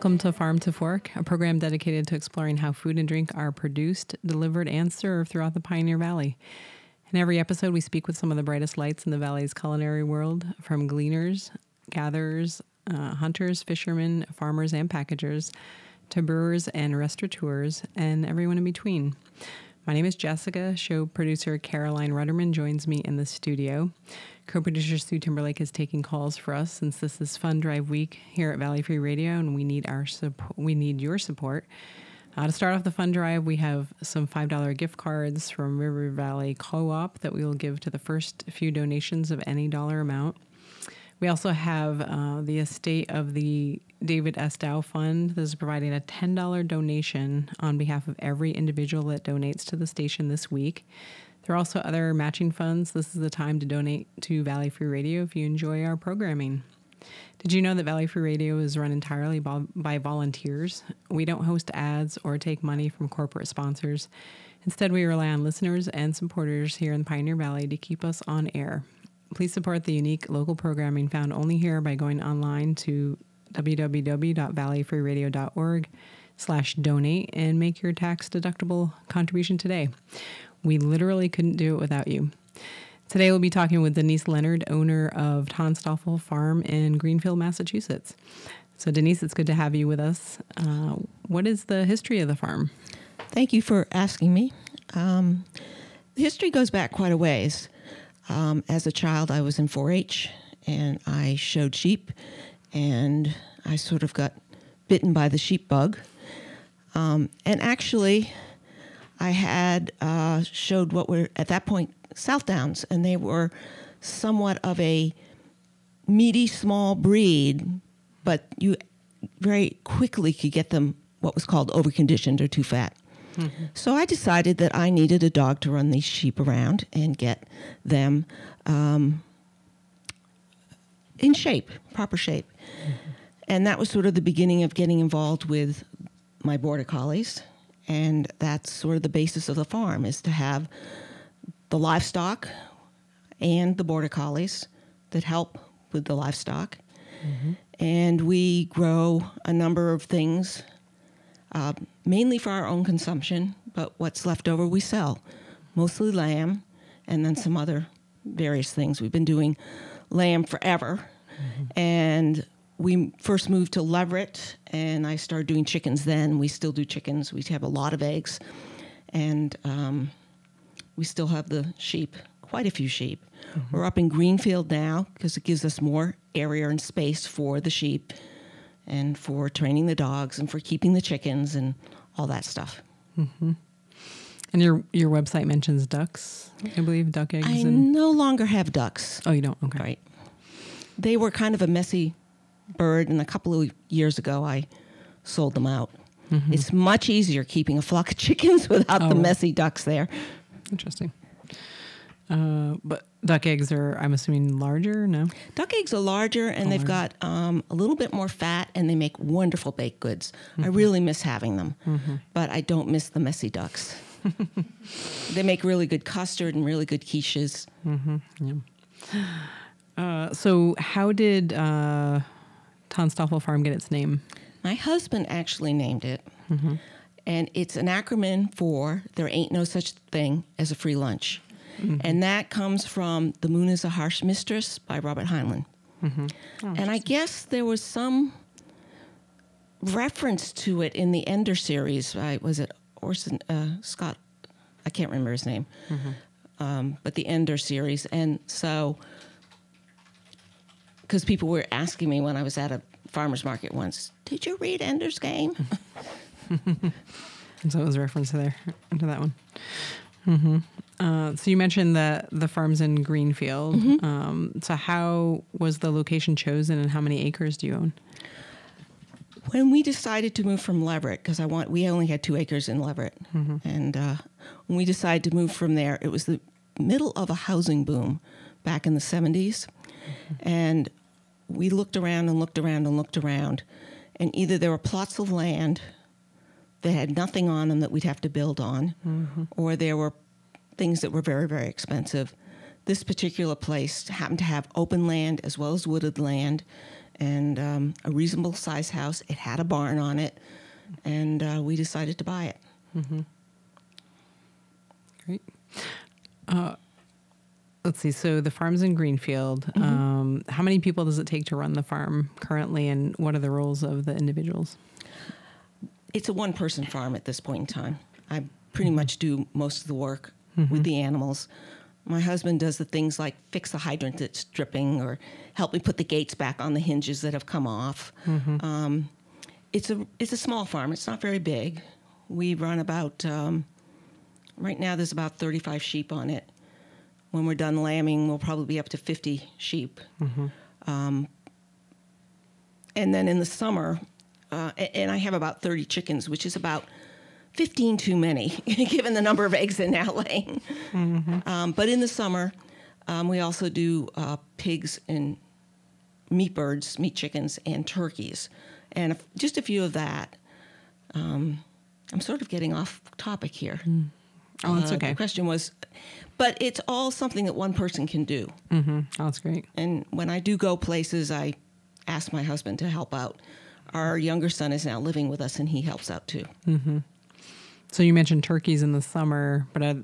Welcome to Farm to Fork, a program dedicated to exploring how food and drink are produced, delivered, and served throughout the Pioneer Valley. In every episode, we speak with some of the brightest lights in the valley's culinary world, from gleaners, gatherers, uh, hunters, fishermen, farmers, and packagers, to brewers and restaurateurs, and everyone in between. My name is Jessica. Show producer Caroline Rudderman joins me in the studio. Co-producer Sue Timberlake is taking calls for us since this is Fund Drive Week here at Valley Free Radio, and we need our support. We need your support. Uh, to start off the fund drive, we have some $5 gift cards from River Valley Co op that we will give to the first few donations of any dollar amount. We also have uh, the estate of the David S. Dow Fund. This is providing a $10 donation on behalf of every individual that donates to the station this week. There are also other matching funds. This is the time to donate to Valley Free Radio if you enjoy our programming. Did you know that Valley Free Radio is run entirely by volunteers? We don't host ads or take money from corporate sponsors. Instead, we rely on listeners and supporters here in Pioneer Valley to keep us on air. Please support the unique local programming found only here by going online to www.valleyfreeradio.org slash donate and make your tax deductible contribution today. We literally couldn't do it without you. Today, we'll be talking with Denise Leonard, owner of Tanstaafl Farm in Greenfield, Massachusetts. So, Denise, it's good to have you with us. Uh, what is the history of the farm? Thank you for asking me. Um, the history goes back quite a ways. Um, as a child, I was in 4 H and I showed sheep, and I sort of got bitten by the sheep bug. Um, and actually, I had uh, showed what were at that point South Downs, and they were somewhat of a meaty, small breed, but you very quickly could get them what was called overconditioned or too fat. Mm-hmm. So I decided that I needed a dog to run these sheep around and get them um, in shape, proper shape. Mm-hmm. And that was sort of the beginning of getting involved with my border collies and that's sort of the basis of the farm is to have the livestock and the border collies that help with the livestock mm-hmm. and we grow a number of things uh, mainly for our own consumption but what's left over we sell mostly lamb and then some other various things we've been doing lamb forever mm-hmm. and we first moved to Leverett, and I started doing chickens then. We still do chickens. We have a lot of eggs, and um, we still have the sheep, quite a few sheep. Mm-hmm. We're up in Greenfield now because it gives us more area and space for the sheep and for training the dogs and for keeping the chickens and all that stuff. Mm-hmm. And your your website mentions ducks, I believe, duck eggs. I and... no longer have ducks. Oh, you don't? Okay. Right. They were kind of a messy bird, and a couple of years ago, I sold them out. Mm-hmm. It's much easier keeping a flock of chickens without oh. the messy ducks there. Interesting. Uh, but duck eggs are, I'm assuming, larger. No, duck eggs are larger, and oh, they've larger. got um, a little bit more fat, and they make wonderful baked goods. Mm-hmm. I really miss having them, mm-hmm. but I don't miss the messy ducks. they make really good custard and really good quiches. Mm-hmm. Yeah. Uh, so, how did uh, Tanstaafl Farm get its name? My husband actually named it. Mm-hmm. And it's an acronym for There Ain't No Such Thing as a Free Lunch. Mm-hmm. And that comes from The Moon is a Harsh Mistress by Robert Heinlein. Mm-hmm. Oh, and I guess there was some reference to it in the Ender series. I, was it Orson uh, Scott? I can't remember his name. Mm-hmm. Um, but the Ender series. And so because people were asking me when I was at a farmer's market once, did you read Ender's Game? And so it was a reference there to that one. Mm-hmm. Uh, so you mentioned the the farms in Greenfield. Mm-hmm. Um, so how was the location chosen, and how many acres do you own? When we decided to move from Leverett, because I want, we only had two acres in Leverett, mm-hmm. and uh, when we decided to move from there, it was the middle of a housing boom back in the 70s, and we looked around and looked around and looked around, and either there were plots of land that had nothing on them that we'd have to build on, mm-hmm. or there were things that were very, very expensive. This particular place happened to have open land as well as wooded land, and um, a reasonable size house. It had a barn on it, and uh, we decided to buy it. Great. Uh, let's see. So the farm's in Greenfield. Mm-hmm. Um, how many people does it take to run the farm currently, and what are the roles of the individuals? It's a one person farm at this point in time. I pretty much do most of the work Mm-hmm. with the animals. My husband does the things like fix the hydrant that's dripping or help me put the gates back on the hinges that have come off. Mm-hmm. Um, it's a it's a small farm. It's not very big. We run about um, right now. There's about 35 sheep on it. When we're done lambing, we'll probably be up to 50 sheep. Um, and then in the summer, uh, and I have about 30 chickens, which is about 15 too many, given the number of eggs they're now laying. Um, but in the summer, um, we also do uh, pigs and meat birds, meat chickens, and turkeys. And just a few of that. Um, I'm sort of getting off topic here. Oh, that's Uh, okay. The question was, but it's all something that one person can do. Mm-hmm. Oh, that's great. And when I do go places, I ask my husband to help out. Our younger son is now living with us, and he helps out too. So you mentioned turkeys in the summer, but are,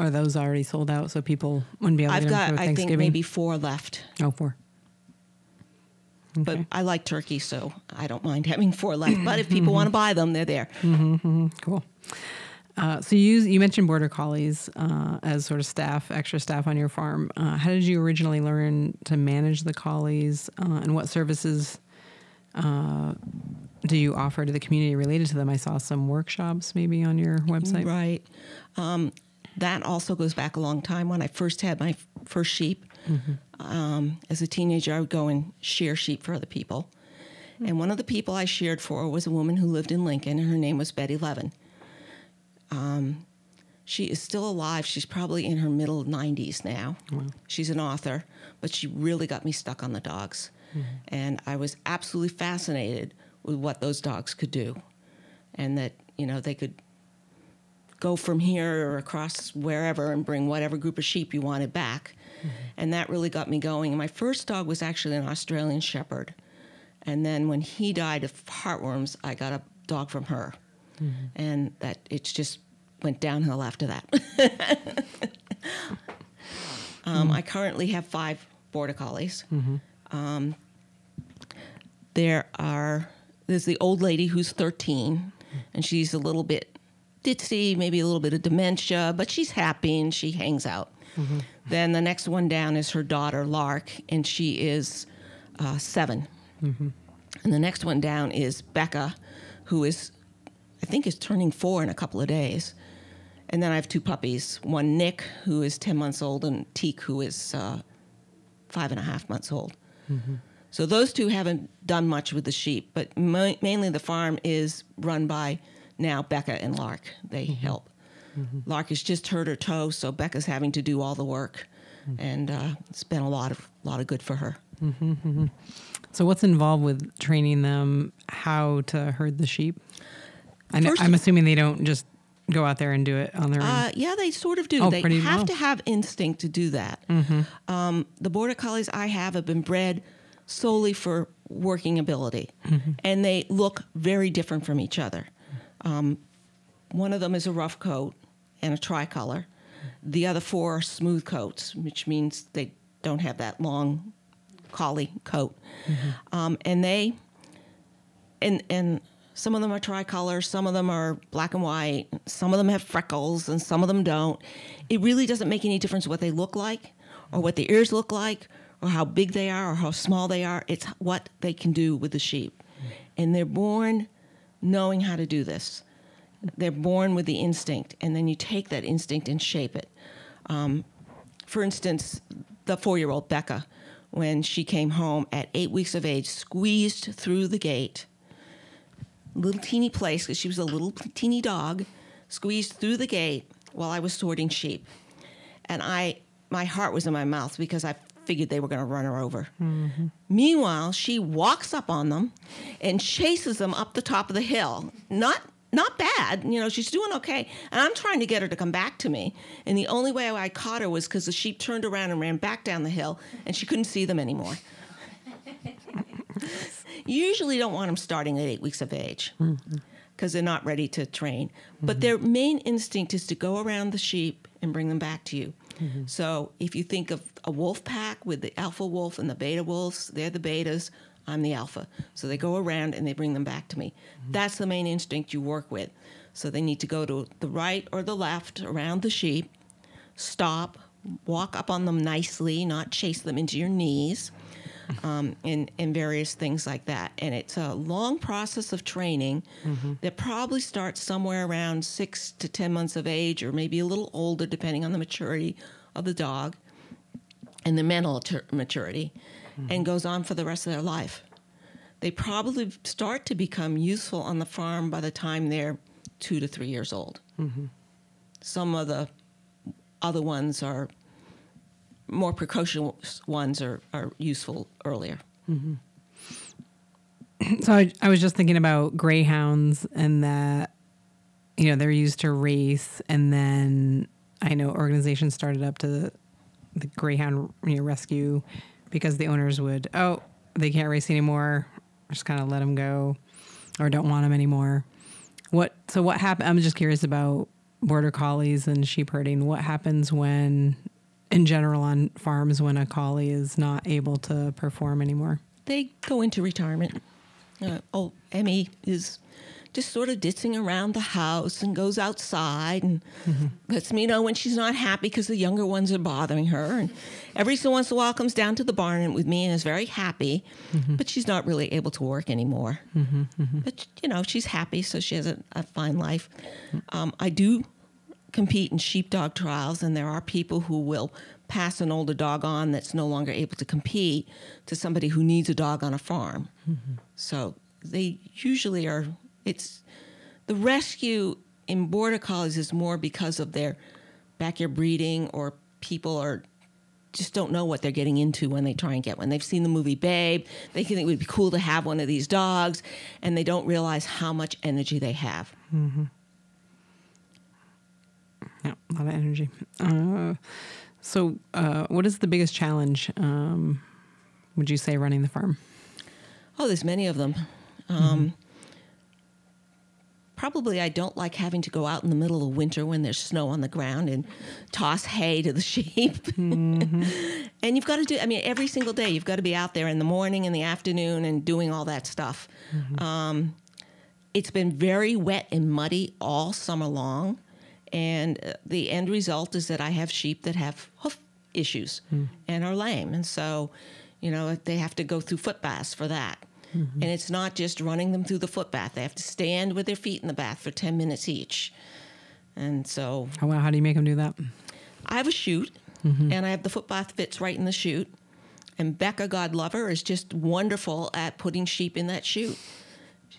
are those already sold out? So people wouldn't be able to I've get them got, I think, maybe four left. oh four. But I like turkey, so I don't mind having four left. But if people want to buy them, they're there. Cool. Uh, so you you mentioned border collies uh, as sort of staff, extra staff on your farm. Uh, how did you originally learn to manage the collies, uh, and what services uh, do you offer to the community related to them? I saw some workshops maybe on your website. Right. Um, that also goes back a long time. When I first had my first sheep, um, as a teenager, I would go and shear sheep for other people. And one of the people I sheared for was a woman who lived in Lincoln, and her name was Betty Levin. Um, she is still alive. She's probably in her middle 90s now. She's an author, but she really got me stuck on the dogs. And I was absolutely fascinated with what those dogs could do. And that, you know, they could go from here or across wherever and bring whatever group of sheep you wanted back. And that really got me going. My first dog was actually an Australian Shepherd. And then when he died of heartworms, I got a dog from her. And that it just went downhill after that. um, I currently have five border collies. Um, there are there's the old lady who's 13, and she's a little bit ditzy, maybe a little bit of dementia, but she's happy and she hangs out. Then the next one down is her daughter Lark, and she is uh, 7 And the next one down is Becca, who is I think is turning four in a couple of days. And then I have two puppies, one Nick, who is 10 months old, and Teak, who is uh, five and a half months old. Mm-hmm. So those two haven't done much with the sheep, but ma- mainly the farm is run by now Becca and Lark. They mm-hmm. help. Mm-hmm. Lark has just hurt her toe, so Becca's having to do all the work, and uh, it's been a lot of lot of good for her. So what's involved with training them how to herd the sheep? I know, First- I'm assuming they don't just go out there and do it on their own. Uh, yeah, they sort of do. Oh, they have well. to have instinct to do that. Um, the border collies I have have been bred solely for working ability, and they look very different from each other. Um, one of them is a rough coat and a tricolor. The other four are smooth coats, which means they don't have that long collie coat. Um, and they and and some of them are tricolor, some of them are black and white, some of them have freckles, and some of them don't. It really doesn't make any difference what they look like, or what the ears look like, or how big they are, or how small they are. It's what they can do with the sheep, and they're born knowing how to do this. They're born with the instinct, and then you take that instinct and shape it. Um, for instance, the four-year-old Becca, when she came home at eight weeks of age, squeezed through the gate little teeny place because she was a little teeny dog, squeezed through the gate while I was sorting sheep, and I my heart was in my mouth because I figured they were going to run her over. Mm-hmm. Meanwhile, she walks up on them and chases them up the top of the hill. Not not bad, you know. She's doing okay, and I'm trying to get her to come back to me. And the only way I caught her was because the sheep turned around and ran back down the hill, and she couldn't see them anymore. You usually don't want them starting at eight weeks of age mm-hmm. because they're not ready to train. But their mm-hmm. main instinct is to go around the sheep and bring them back to you. Mm-hmm. So if you think of a wolf pack with the alpha wolf and the beta wolves, they're the betas. I'm the alpha. So they go around and they bring them back to me. That's the main instinct you work with. So they need to go to the right or the left around the sheep, stop, walk up on them nicely, not chase them into your knees, um, and, and various things like that. And it's a long process of training mm-hmm. that probably starts somewhere around six to 10 months of age, or maybe a little older, depending on the maturity of the dog and the mental tur- maturity, mm-hmm. and goes on for the rest of their life. They probably start to become useful on the farm by the time they're two to three years old. Mm-hmm. Some of the other ones are more precocious ones are, are useful earlier. Mm-hmm. So I, I was just thinking about greyhounds and that you know they're used to race, and then I know organizations started up to the, the greyhound you know, rescue because the owners would oh they can't race anymore, just kind of let them go, or don't want them anymore. What so what happened? I'm just curious about border collies and sheep herding. What happens when, in general, on farms when a collie is not able to perform anymore? They go into retirement. Uh, oh, Emmy is just sort of ditching around the house and goes outside and lets me know when she's not happy because the younger ones are bothering her. And every so once in a while comes down to the barn with me and is very happy, but she's not really able to work anymore. But you know, she's happy, so she has a, a fine life. Um, I do compete in sheepdog trials, and there are people who will pass an older dog on that's no longer able to compete to somebody who needs a dog on a farm. So they usually are. It's the rescue in border collies is more because of their backyard breeding, or people are just don't know what they're getting into when they try and get one. They've seen the movie Babe. They think it would be cool to have one of these dogs, and they don't realize how much energy they have. Mm-hmm. Yeah, a lot of energy. Uh, so, uh, what is the biggest challenge? Um, would you say running the farm? Oh, there's many of them. Um, Probably I don't like having to go out in the middle of winter when there's snow on the ground and toss hay to the sheep. and you've got to do, I mean, every single day you've got to be out there in the morning in the afternoon and doing all that stuff. Um, it's been very wet and muddy all summer long. And uh, the end result is that I have sheep that have hoof issues hmm. and are lame. And so, you know, they have to go through foot baths for that. Mm-hmm. And it's not just running them through the foot bath. They have to stand with their feet in the bath for 10 minutes each. And so Oh, wow, how do you make them do that? I have a chute, mm-hmm. and I have the foot bath fits right in the chute. And Becca, God love her, is just wonderful at putting sheep in that chute.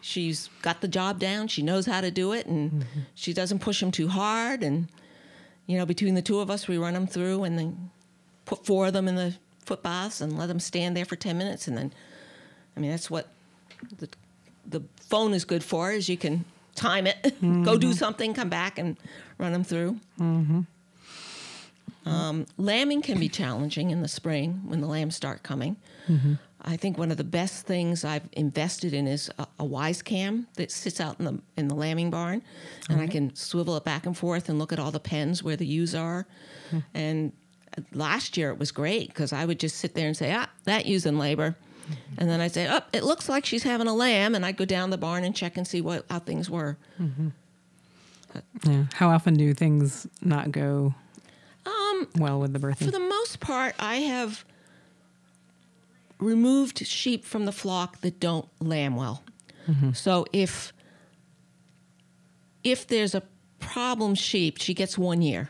She's got the job down. She knows how to do it, and she doesn't push them too hard. And you know, between the two of us, we run them through, and then put four of them in the foot baths and let them stand there for ten minutes, and then, I mean, that's what the the phone is good for. Is you can time it, go do mm-hmm. something, come back, and run them through. Mm-hmm. Um, lambing can be challenging in the spring when the lambs start coming. Mm-hmm. I think one of the best things I've invested in is a, a Wyze cam that sits out in the in the lambing barn, and I can swivel it back and forth and look at all the pens where the ewes are. And last year it was great because I would just sit there and say, "Ah, that ewes in labor," and then I'd say, "Oh, it looks like she's having a lamb," and I'd go down the barn and check and see what how things were. Yeah. How often do things not go Um, well with the birthing? For the most part, I have removed sheep from the flock that don't lamb well. Mm-hmm. So if if there's a problem sheep, she gets one year.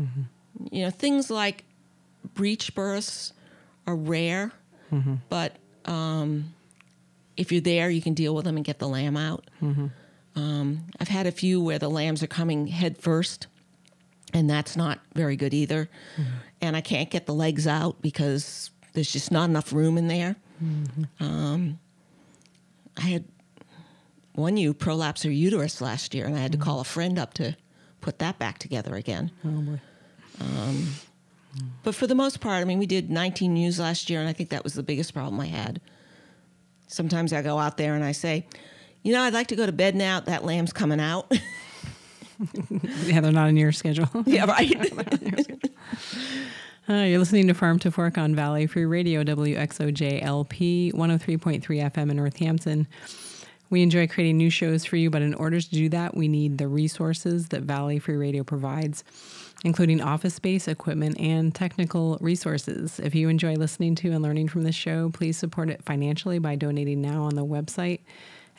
Mm-hmm. You know, things like breech births are rare, mm-hmm. but um, if you're there, you can deal with them and get the lamb out. Um, I've had a few where the lambs are coming head first and that's not very good either. And I can't get the legs out because there's just not enough room in there. Mm-hmm. Um, I had one ewe prolapse her uterus last year, and I had to mm. call a friend up to put that back together again. oh boy. Um, mm. But for the most part, I mean, we did 19 ewes last year, and I think that was the biggest problem I had. sometimes I go out there and I say, you know, I'd like to go to bed now. That lamb's coming out. Yeah, they're not in your schedule. yeah, right. Uh, you're listening to Farm to Fork on Valley Free Radio, WXOJLP 103.3 FM in Northampton. We enjoy creating new shows for you, but in order to do that, we need the resources that Valley Free Radio provides, including office space, equipment, and technical resources. If you enjoy listening to and learning from this show, please support it financially by donating now on the website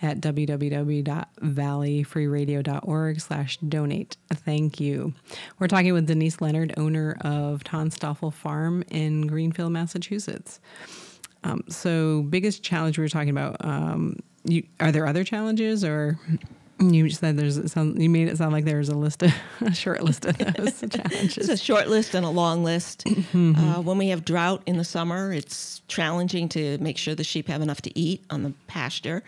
at www.valleyfreeradio.org slash donate. Thank you. We're talking with Denise Leonard, owner of Tanstaafl Farm in Greenfield, Massachusetts. Um, so biggest challenge we were talking about, um, you, are there other challenges or you said there's some. you made it sound like there's a list of a short list of those It's a short list and a long list. Uh, when we have drought in the summer, it's challenging to make sure the sheep have enough to eat on the pasture.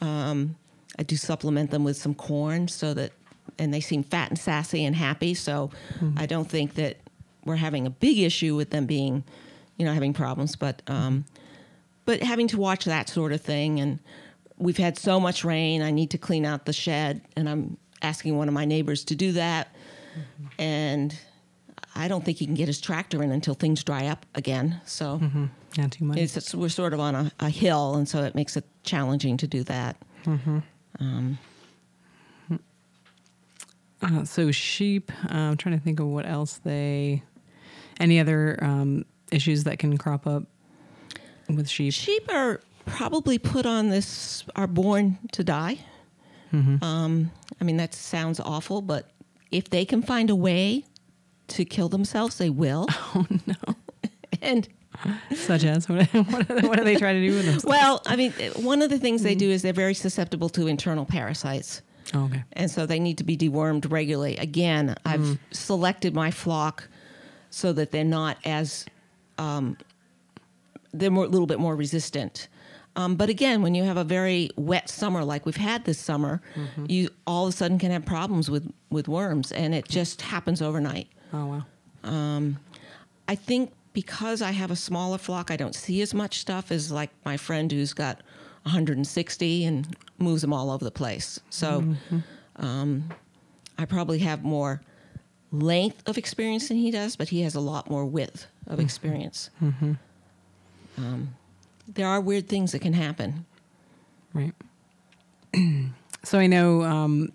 Um, I do supplement them with some corn so that, and they seem fat and sassy and happy. So I don't think that we're having a big issue with them being, you know, having problems. But um, but having to watch that sort of thing and we've had so much rain i need to clean out the shed and i'm asking one of my neighbors to do that and i don't think he can get his tractor in until things dry up again so Not too much. it's, we're sort of on a, a hill and so it makes it challenging to do that Uh, so sheep. Uh, I'm trying to think of what else they. Any other um, issues that can crop up with sheep? sheep are probably put on this are born to die um, i mean that sounds awful but if they can find a way to kill themselves they will oh no and Such as what? What, are they, what do they try to do with them? Well, I mean, one of the things they do is they're very susceptible to internal parasites. Oh, okay. And so they need to be dewormed regularly. Again, I've selected my flock so that they're not as, um, they're more, a little bit more resistant. Um, but again, when you have a very wet summer like we've had this summer, you all of a sudden can have problems with, with worms, and it just happens overnight. Oh wow. I think because I have a smaller flock, I don't see as much stuff as like my friend who's got 160 and moves them all over the place. So um, I probably have more length of experience than he does, but he has a lot more width of experience. Um, there are weird things that can happen. Right. so I know um,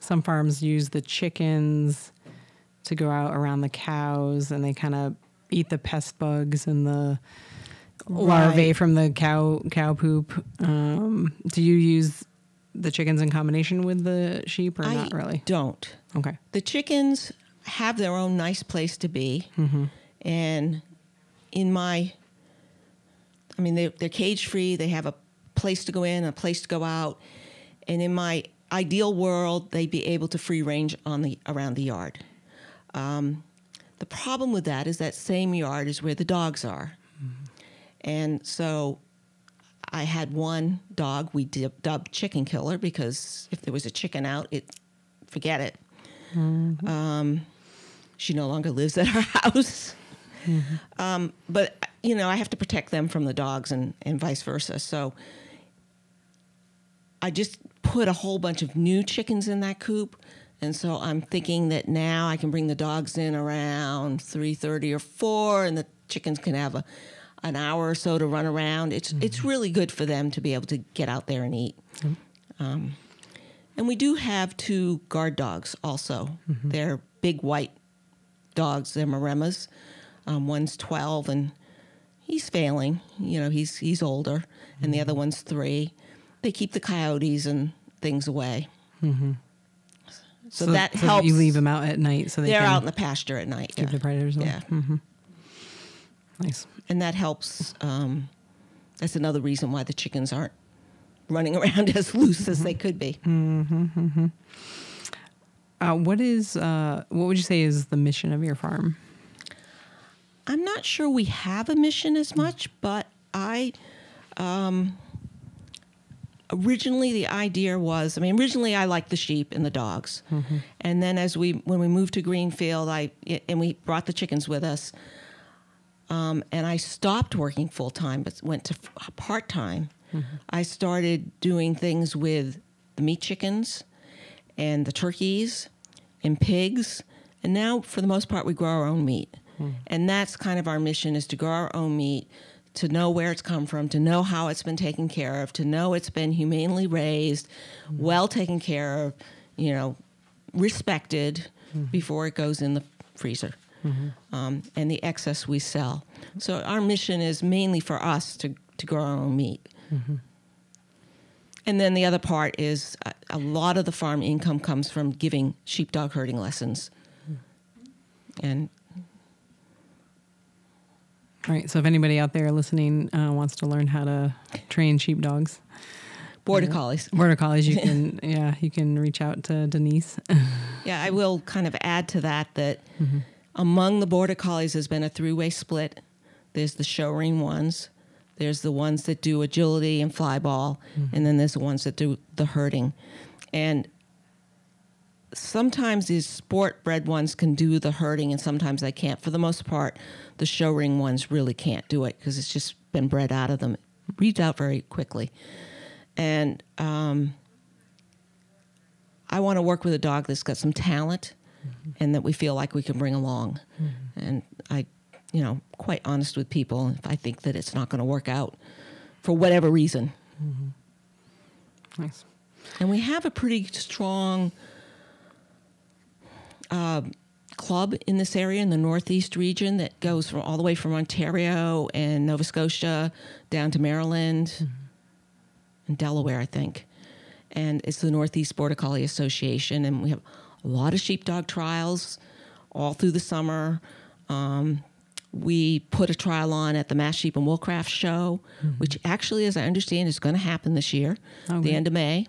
some farms use the chickens to go out around the cows, and they kind of eat the pest bugs and the larvae Right. from the cow cow poop. Um, do you use the chickens in combination with the sheep, or I not really? don't. Okay. the chickens have their own nice place to be and in my i mean they're, they're cage free they have a place to go in a place to go out. And in my ideal world they'd be able to free range on the around the yard. Um, the problem with that is that same yard is where the dogs are. And so i had one dog. We dubbed chicken killer because if there was a chicken out it forget it. Um, she no longer lives at our house. Um, but you know, I have to protect them from the dogs and, and vice versa. So I just put a whole bunch of new chickens in that coop. And so I'm thinking that now I can bring the dogs in around 3:30 or 4 and the chickens can have a an hour or so to run around. It's it's really good for them to be able to get out there and eat. Um, and we do have two guard dogs also. They're big white dogs. They're Maremmas. Um, one's 12 and he's failing. You know, he's he's older, and the other one's three. They keep the coyotes and things away. So, that so helps. You leave them out at night, so they They're can out in the pasture at night. keep yeah. the predators away. Yeah, Nice. and that helps. Um, that's another reason why the chickens aren't running around as loose as they could be. Uh, what is uh, what would you say is the mission of your farm? I'm not sure we have a mission as much, but I um, originally the idea was I mean originally I liked the sheep and the dogs, and then as we when we moved to Greenfield, I and we brought the chickens with us. Um, and I stopped working full time, but went to part time. I started doing things with the meat chickens and the turkeys and pigs. And now, for the most part, we grow our own meat. Mm. And that's kind of our mission is to grow our own meat, to know where it's come from, to know how it's been taken care of, to know it's been humanely raised, mm. well taken care of, you know, respected mm-hmm. before it goes in the freezer. Mm-hmm. Um, and the excess we sell. So our mission is mainly for us to, to grow our own meat. Mm-hmm. And then the other part is a, a lot of the farm income comes from giving sheepdog herding lessons. Mm. And Right. So if anybody out there listening uh, wants to learn how to train sheepdogs, border collies. border collies, you can yeah you can reach out to Denise. Yeah, I will kind of add to that that among the border collies has been a three-way split. There's the show ring ones, there's the ones that do agility and fly ball, and then there's the ones that do the herding. And sometimes these sport bred ones can do the herding and sometimes they can't. For the most part, the show ring ones really can't do it because it's just been bred out of them. It breeds out very quickly. And um, I want to work with a dog that's got some talent mm-hmm. and that we feel like we can bring along. Mm-hmm. And I, you know, quite honest with people if I think that it's not going to work out for whatever reason. Mm-hmm. nice. And we have a pretty strong uh, club in this area in the Northeast region that goes from all the way from Ontario and Nova Scotia down to Maryland and Delaware, I think. And it's the Northeast Border Collie Association, and we have a lot of sheepdog trials all through the summer. Um, we put a trial on at the Mass Sheep and Woolcraft Show, which actually, as I understand, is going to happen this year, Oh, the end of May.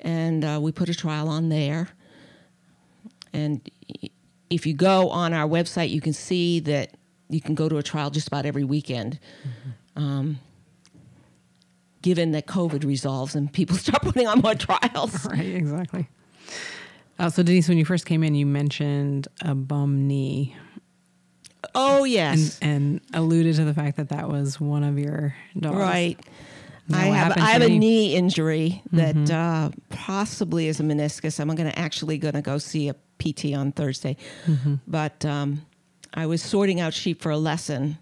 And uh, we put a trial on there. And if you go on our website, you can see that you can go to a trial just about every weekend. Um, given that COVID resolves and people start putting on more trials. Right. Exactly. Uh, so Denise, when you first came in, you mentioned a bum knee Oh yes, and alluded to the fact that that was one of your dogs. right. Now, I have I have a knee? injury that uh, possibly is a meniscus. I'm going to actually going to go see a PT on Thursday, mm-hmm. but um, I was sorting out sheep for a lesson,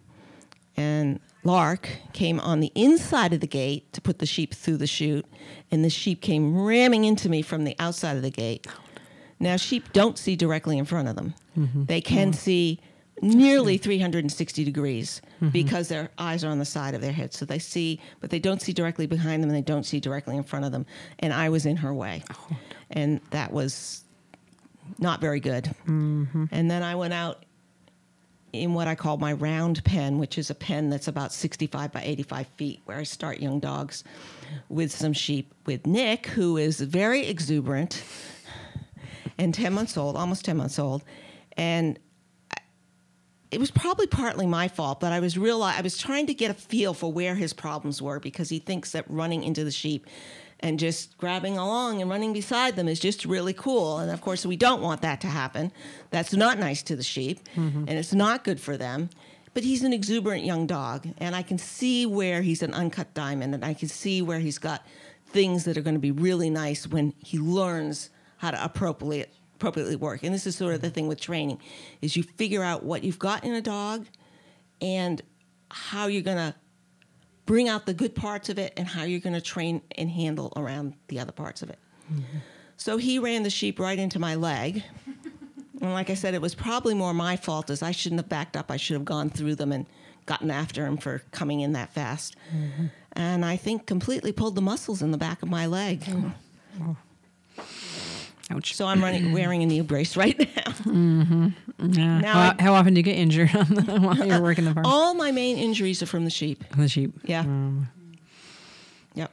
and Lark came on the inside of the gate to put the sheep through the chute, and the sheep came ramming into me from the outside of the gate. Now sheep don't see directly in front of them; mm-hmm. they can see nearly 360 degrees mm-hmm. because their eyes are on the side of their head. So they see, but they don't see directly behind them and they don't see directly in front of them. And I was in her way. Oh, and that was not very good. Mm-hmm. And then I went out in what I call my round pen, which is a pen that's about 65 by 85 feet, where I start young dogs with some sheep with Nick, who is very exuberant and 10 months old, almost 10 months old. And it was probably partly my fault, but I was real I was trying to get a feel for where his problems were because he thinks that running into the sheep and just grabbing along and running beside them is just really cool. And of course, we don't want that to happen. That's not nice to the sheep, mm-hmm. and it's not good for them. But he's an exuberant young dog, and I can see where he's an uncut diamond, and I can see where he's got things that are going to be really nice when he learns how to appropriately appropriately work. And this is sort of the thing with training, is you figure out what you've got in a dog, and how you're going to bring out the good parts of it, and how you're going to train and handle around the other parts of it. Mm-hmm. So he ran the sheep right into my leg. And like I said, it was probably more my fault as I shouldn't have backed up. I should have gone through them and gotten after him for coming in that fast. Mm-hmm. And I think completely pulled the muscles in the back of my leg. Ouch. So I'm running, wearing a knee brace right now. Mm-hmm. Yeah. now how, how often do you get injured the, while you're working the farm? All my main injuries are from the sheep. the sheep. Yeah. Um, yep.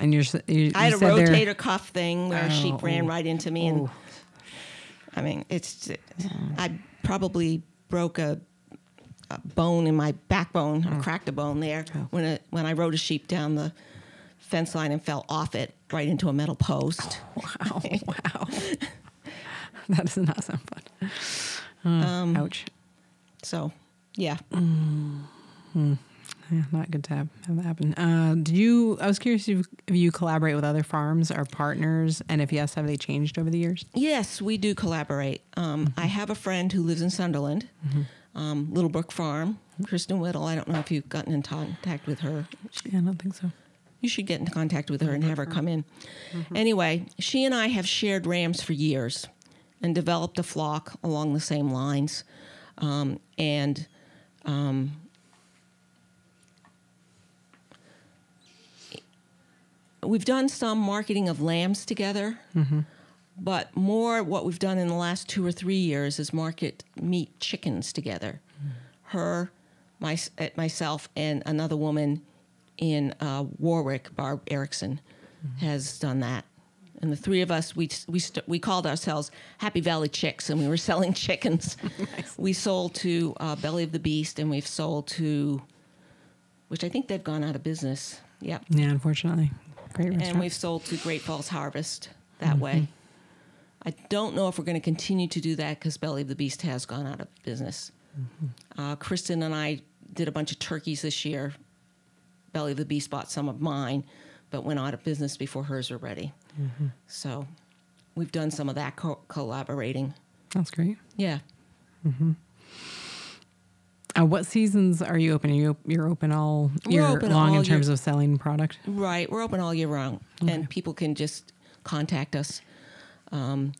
And you're, s- you, I had you a they're- rotator cuff thing where a sheep Oh, ran oh. right into me, and Oh. I mean, it's I probably broke a, a bone in my backbone, Oh. or mm. cracked a bone there oh. when a, when I rode a sheep down the fence line and fell off it right into a metal post. Wow. Wow. that does not sound fun. Uh, Um, ouch. So Yeah. Yeah, not good to have, have that happen. Uh, did you? I was curious if, if you collaborate with other farms or partners, and if yes, have they changed over the years? Yes, we do collaborate. Um, I have a friend who lives in Sunderland, um, Little Brook Farm, Kristen Whittle. I don't know if you've gotten in contact with her. Yeah, I don't think so. You should get in contact with her and have her come in. Anyway, she and I have shared rams for years and developed a flock along the same lines. Um, and um, we've done some marketing of lambs together, but more what we've done in the last two or three years is market meat chickens together. Her, my, myself, and another woman in uh, Warwick, Barb Erickson, has done that. And the three of us, we we st- we called ourselves Happy Valley Chicks, and we were selling chickens. We sold to uh, Belly of the Beast, and we've sold to, which I think they've gone out of business. Yep. Yeah, unfortunately, great restaurant. And we've sold to Great Falls Harvest that way. I don't know if we're going to continue to do that because Belly of the Beast has gone out of business. Uh, Kristen and I did a bunch of turkeys this year. Belly of the Beast bought some of mine, but went out of business before hers were ready. So we've done some of that co- collaborating. That's great. Yeah. Uh, what seasons are you open? Are you you're open all year open long all in terms year- of selling product? Right. We're open all year round, and people can just contact us. Um,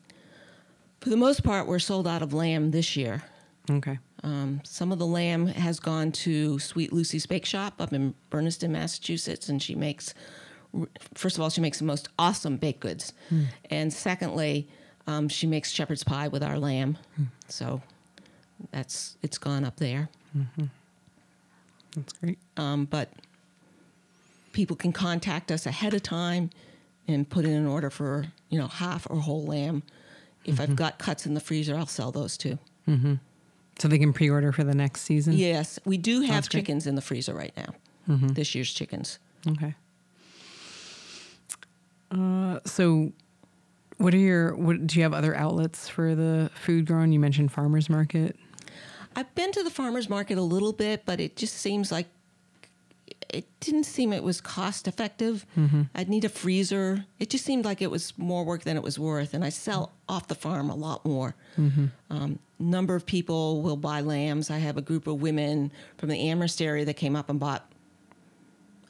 for the most part, we're sold out of lamb this year. Okay. Um, some of the lamb has gone to Sweet Lucy's Bake Shop up in Bernardston, Massachusetts, and she makes, first of all, she makes the most awesome baked goods, and secondly, um, she makes shepherd's pie with our lamb. So that's it's gone up there. That's great. Um, but people can contact us ahead of time and put in an order for you know half or whole lamb. If I've got cuts in the freezer, I'll sell those too. So they can pre-order for the next season. Yes, we do have Sounds great. chickens in the freezer right now. This year's chickens. Okay. Uh, so, what are your? What do you have other outlets for the food grown? You mentioned farmers market. I've been to the farmers market a little bit, but it just seems like it didn't seem it was cost effective. I'd need a freezer. It just seemed like it was more work than it was worth, and I sell off the farm a lot more. Um, number of people will buy lambs. I have a group of women from the Amherst area that came up and bought,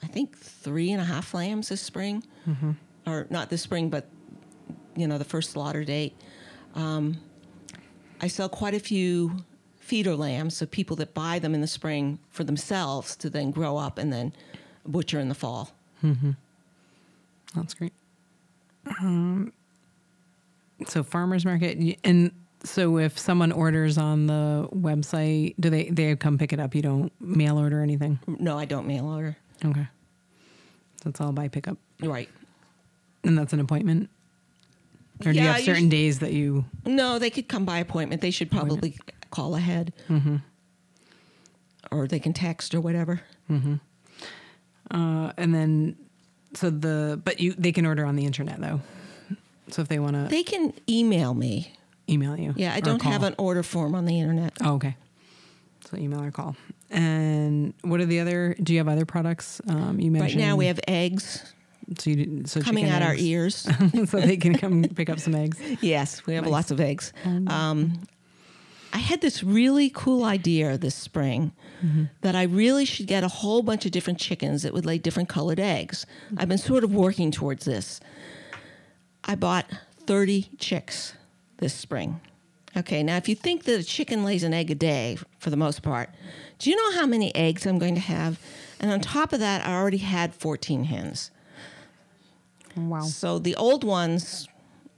I think, three and a half lambs this spring, or not this spring, but you know the first slaughter date. Um, I sell quite a few feeder lambs, so people that buy them in the spring for themselves to then grow up and then butcher in the fall. That's great. Um, so farmers market, and so if someone orders on the website, do they they come pick it up? You don't mail order anything. No, I don't mail order. Okay. So it's all by pickup, Right. and that's an appointment. Or do you Yeah, have you certain sh- days that you? No, they could come by appointment. They should probably call ahead. Or they can text or whatever. Uh, and then, so the but you they can order on the internet though. So if they want to They can email me. Email you, Yeah, I don't have an order form on the internet. Oh, okay. So email or call. And what are the other? Do you have other products? Um, you Right now, we have eggs so you didn't- so coming out our ears. so they can come pick up some eggs. Yes, we have Nice. lots of eggs. Um, I had this really cool idea this spring that I really should get a whole bunch of different chickens that would lay different colored eggs. I've been sort of working towards this. I bought 30 chicks this spring. Okay, now if you think that a chicken lays an egg a day for the most part, do you know how many eggs I'm going to have? And on top of that, I already had 14 hens. Wow. So the old ones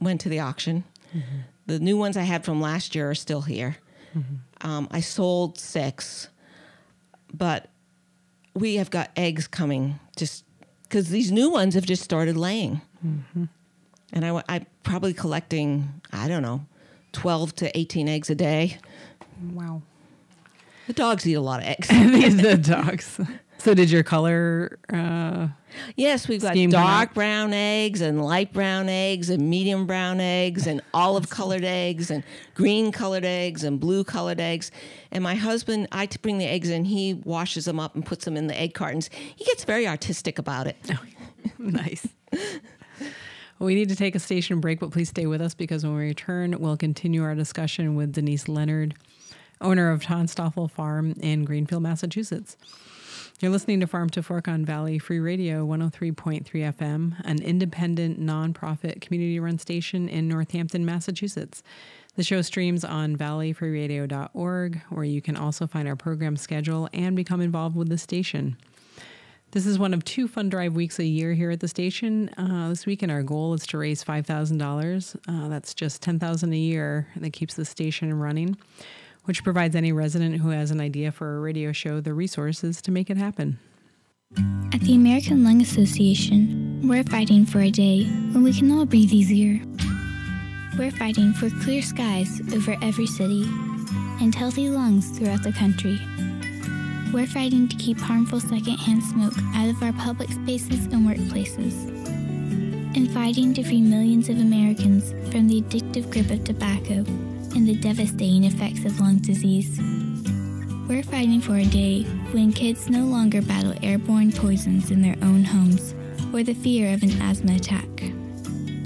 went to the auction. Mm-hmm. The new ones I had from last year are still here. Mm-hmm. Um, I sold six, but we have got eggs coming just because these new ones have just started laying. Mm-hmm. And I, I'm probably collecting, I don't know, 12 to 18 eggs a day. Wow. The dogs eat a lot of eggs. the dogs. So did your color? Uh, Yes, we've got dark out. brown eggs and light brown eggs and medium brown eggs and olive colored eggs and green colored eggs and blue colored eggs. And my husband, I bring the eggs in, he washes them up and puts them in the egg cartons. He gets very artistic about it. nice. We need to take a station break, but please stay with us because when we return, we'll continue our discussion with Denise Leonard, owner of Tanstaafl Farm in Greenfield, Massachusetts. You're listening to Farm to Fork on Valley Free Radio 103.3 FM, an independent, nonprofit, community run station in Northampton, Massachusetts. The show streams on valleyfreeradio.org, where you can also find our program schedule and become involved with the station. This is one of two fund drive weeks a year here at the station. Uh, this weekend, our goal is to raise five thousand uh, dollars. That's just ten thousand a year that keeps the station running, which provides any resident who has an idea for a radio show the resources to make it happen. At the American Lung Association, we're fighting for a day when we can all breathe easier. We're fighting for clear skies over every city and healthy lungs throughout the country. We're fighting to keep harmful secondhand smoke out of our public spaces and workplaces. And fighting to free millions of Americans from the addictive grip of tobacco and the devastating effects of lung disease. We're fighting for a day when kids no longer battle airborne poisons in their own homes or the fear of an asthma attack.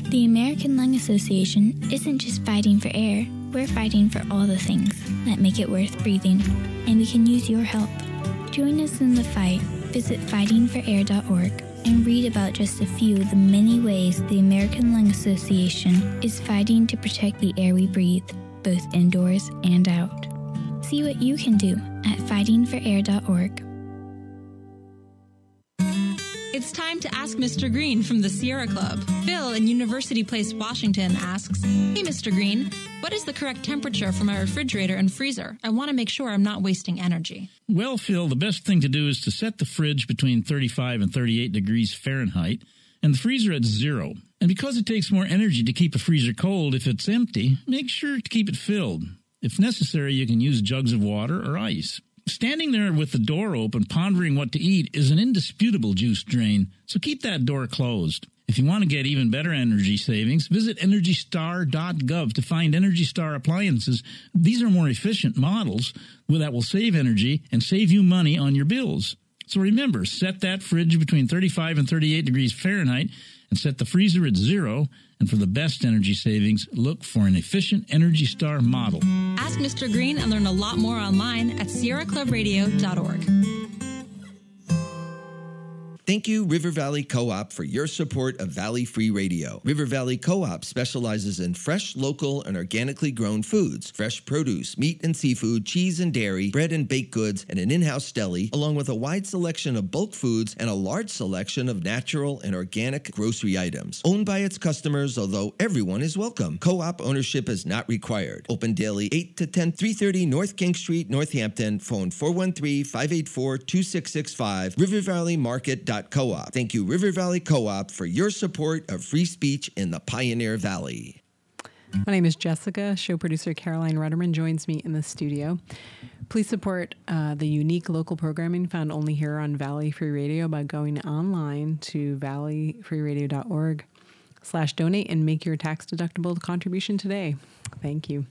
The American Lung Association isn't just fighting for air, we're fighting for all the things that make it worth breathing, and we can use your help. Join us in the fight. Visit fightingforair.org and read about just a few of the many ways the American Lung Association is fighting to protect the air we breathe, both indoors and out. See what you can do at fightingforair.org. It's time to ask Mr. Green from the Sierra Club. Phil in University Place, Washington asks Hey, Mr. Green, what is the correct temperature for my refrigerator and freezer? I want to make sure I'm not wasting energy. Well, Phil, the best thing to do is to set the fridge between 35 and 38 degrees Fahrenheit and the freezer at zero. And because it takes more energy to keep a freezer cold if it's empty, make sure to keep it filled. If necessary, you can use jugs of water or ice. Standing there with the door open, pondering what to eat, is an indisputable juice drain, so keep that door closed. If you want to get even better energy savings, visit EnergyStar.gov to find Energy Star appliances. These are more efficient models that will save energy and save you money on your bills. So remember, set that fridge between 35 and 38 degrees Fahrenheit and set the freezer at zero. And for the best energy savings, look for an efficient Energy Star model. Ask Mr. Green and learn a lot more online at sierraclubradio.org. Thank you, River Valley Co op, for your support of Valley Free Radio. River Valley Co op specializes in fresh, local, and organically grown foods, fresh produce, meat and seafood, cheese and dairy, bread and baked goods, and an in house deli, along with a wide selection of bulk foods and a large selection of natural and organic grocery items. Owned by its customers, although everyone is welcome. Co op ownership is not required. Open daily 8 to 10, 330 North King Street, Northampton. Phone 413 584 2665. River Valley Market Co-op. Thank you, River Valley Co-op, for your support of free speech in the Pioneer Valley. My name is Jessica. Show producer Caroline Rudderman joins me in the studio. Please support uh, the unique local programming found only here on Valley Free Radio by going online to valleyfreeradio.org slash donate and make your tax deductible contribution today. Thank you.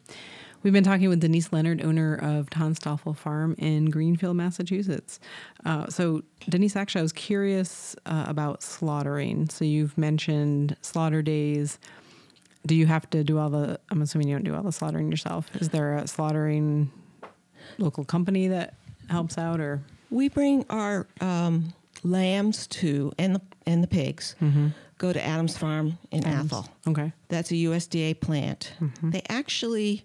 We've been talking with Denise Leonard, owner of Tanstaafl Farm in Greenfield, Massachusetts. Uh, so, Denise, actually, I was curious uh, about slaughtering. So, you've mentioned slaughter days. Do you have to do all the? I'm assuming you don't do all the slaughtering yourself. Is there a slaughtering local company that helps out, or We bring our um, lambs to and the and the pigs go to Adams Farm in Athol. okay? That's a USDA plant. They actually,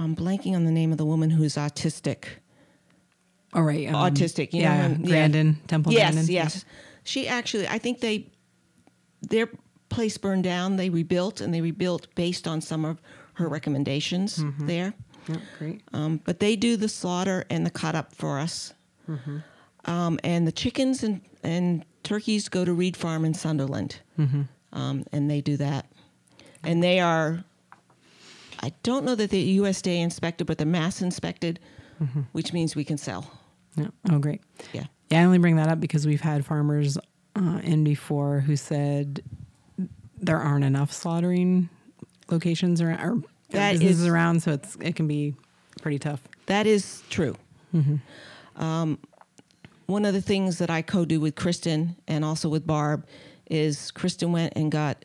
I'm blanking on the name of the woman who's autistic. All right, um, autistic, you know, yeah, um, yeah. Temple. yes, Grandin. yes. She actually, I think they, their place burned down. They rebuilt, and they rebuilt based on some of her recommendations there. Yeah, great. Um, but they do the slaughter and the cut up for us. Um, and the chickens and, and turkeys go to Reed Farm in Sunderland. Um, and they do that. And they are, I don't know that they're USDA inspected, but they're mass inspected, which means we can sell. Yeah. Oh, great. Yeah. Yeah, I only bring that up because we've had farmers uh, in before who said there aren't enough slaughtering locations around or That is- around, so it's it can be pretty tough. That is true. Um, one of the things that I co do with Kristen and also with Barb is Kristen went and got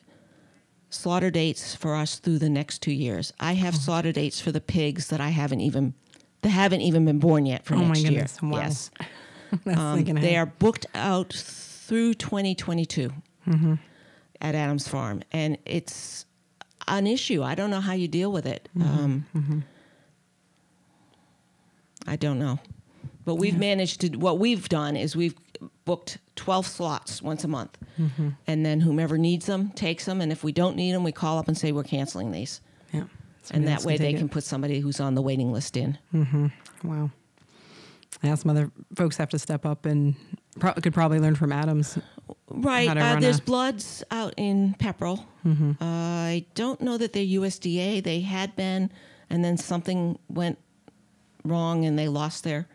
slaughter dates for us through the next two years. I have slaughter dates for the pigs that I haven't even that haven't even been born yet for Oh my next year. wow. Yes, Um, they are booked out through 2022 at Adams Farm, and it's an issue. I don't know how you deal with it. Um, I don't know, but we've managed to. What we've done is we've booked 12 slots once a month, and then whomever needs them takes them, and if we don't need them, we call up and say we're canceling these, yeah. and that way they take can put somebody who's on the waiting list in. Wow. Yeah, some other folks have to step up and pro- could probably learn from Adams. Right. Uh, there's a- Bloods out in Pepperell. Mm-hmm. Uh, I don't know that they're USDA. They had been, and then something went wrong and they lost their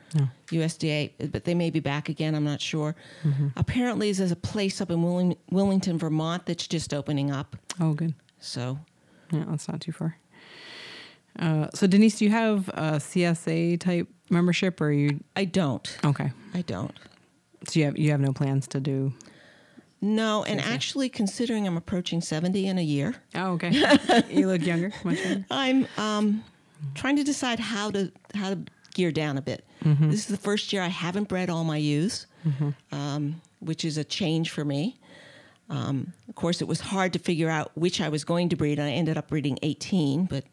USDA, but they may be back again. I'm not sure. Mm-hmm. Apparently, there's a place up in Willing- Willington, Vermont that's just opening up. Oh, good. So, Yeah, that's not too far. Uh, so Denise, do you have a CSA type membership, or you? I don't. Okay, I don't. so you have you have no plans to do? No, and actually, considering I'm approaching 70 in a year, Oh, okay. you look younger, much younger. I'm um, trying to decide how to how to gear down a bit. This is the first year I haven't bred all my ewes, um, which is a change for me. Um, of course, it was hard to figure out which I was going to breed. And I ended up breeding 18, but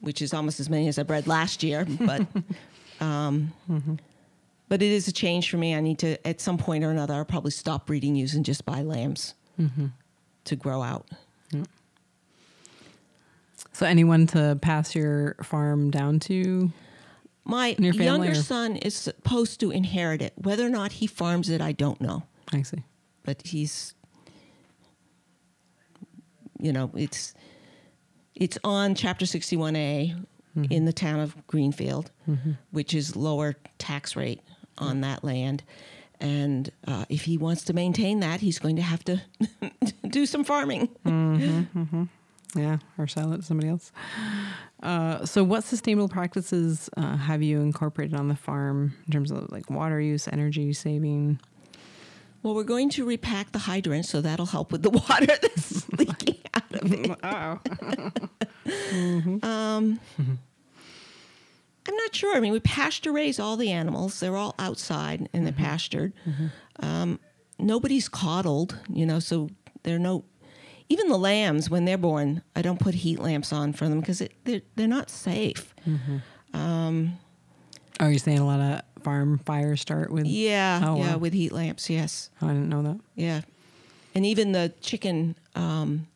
which is almost as many as I bred last year. But um, but it is a change for me. I need to at some point or another. I'll probably stop breeding ewes and just buy lambs to grow out. So anyone to pass your farm down to? My younger or- son is supposed to inherit it. Whether or not he farms it, I don't know. I see. But he's, you know, it's it's on Chapter 61A mm-hmm. in the town of Greenfield, mm-hmm. which is lower tax rate on mm. that land. And uh, if he wants to maintain that, he's going to have to do some farming. Mm-hmm, Yeah, or sell it to somebody else. Uh, so, what sustainable practices uh, have you incorporated on the farm in terms of like water use, energy saving? Well, we're going to repack the hydrant, so that'll help with the water that's leaking out of it. Oh, I'm not sure. I mean, we pasture raise all the animals. They're all outside and they're pastured. Um, nobody's coddled, you know, so they're no. Even the lambs, when they're born, I don't put heat lamps on for them because they're they're not safe. oh, you're saying a lot of farm fires start with? Yeah, Oh, yeah, wow. with heat lamps, yes, Oh, I didn't know that. yeah, and even the chicken. Um,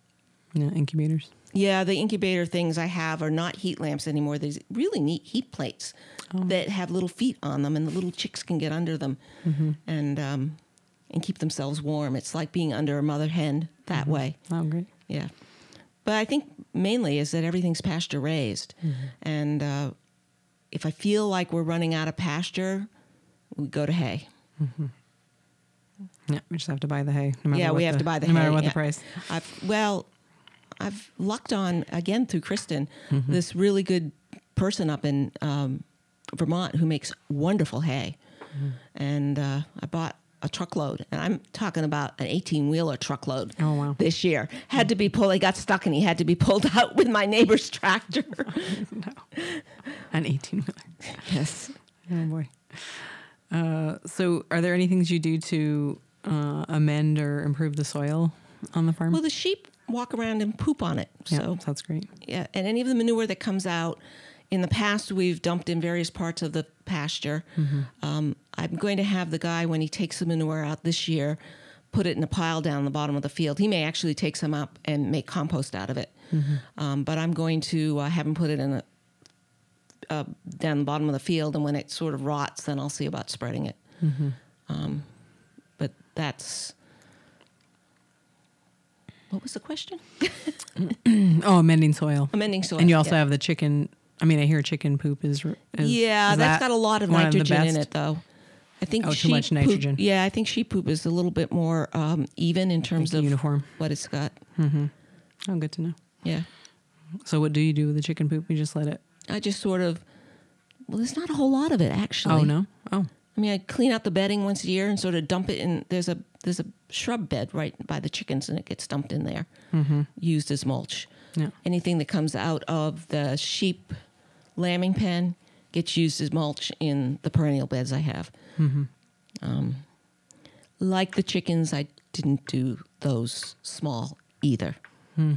Yeah, incubators. Yeah, the incubator things I have are not heat lamps anymore. There's really neat heat plates that have little feet on them, and the little chicks can get under them and um, and keep themselves warm. It's like being under a mother hen that way. Oh, great. Yeah, but I think mainly is that everything's pasture raised, and uh, if I feel like we're running out of pasture, we go to hay. Yeah, we just have to buy the hay. No matter yeah, what we have to buy the no hay. matter what yeah. the price. I've, well, I've lucked on again through Kristen Mm-hmm. this really good person up in um, Vermont who makes wonderful hay, Mm-hmm. and uh, I bought a truckload, and I'm talking about an 18 wheeler truckload. Oh, wow. This year had to be pulled. He got stuck, and he had to be pulled out with my neighbor's tractor. No, an 18 wheeler. yes. Oh boy. Uh, so, are there any things you do to uh, amend or improve the soil on the farm? Well, the sheep walk around and poop on it. yeah, So that's great. yeah, and any of the manure that comes out. In the past, we've dumped in various parts of the pasture. Um, I'm going to have the guy when he takes the manure out this year, put it in a pile down the bottom of the field. He may actually take some up and make compost out of it. Um, but I'm going to uh, have him put it in a uh, down the bottom of the field, and when it sort of rots, then I'll see about spreading it. Um, but that's what was the question? Oh, amending soil. Amending soil. And you also yeah. have the chicken. I mean, I hear chicken poop is. is yeah, is that's that got a lot of nitrogen in it, though. I think Oh, too sheep much poop- nitrogen. yeah, I think sheep poop is a little bit more um, even in terms of uniform. what it's got. Oh, good to know. Yeah, So, what do you do with the chicken poop? You just let it. I just sort of. Well, there's not a whole lot of it actually. Oh no. Oh, I mean, I clean out the bedding once a year and sort of dump it in. There's a there's a shrub bed right by the chickens, and it gets dumped in there, used as mulch. Yeah. Anything that comes out of the sheep lambing pen gets used as mulch in the perennial beds I have. Um, like the chickens, I didn't do those small either. Well,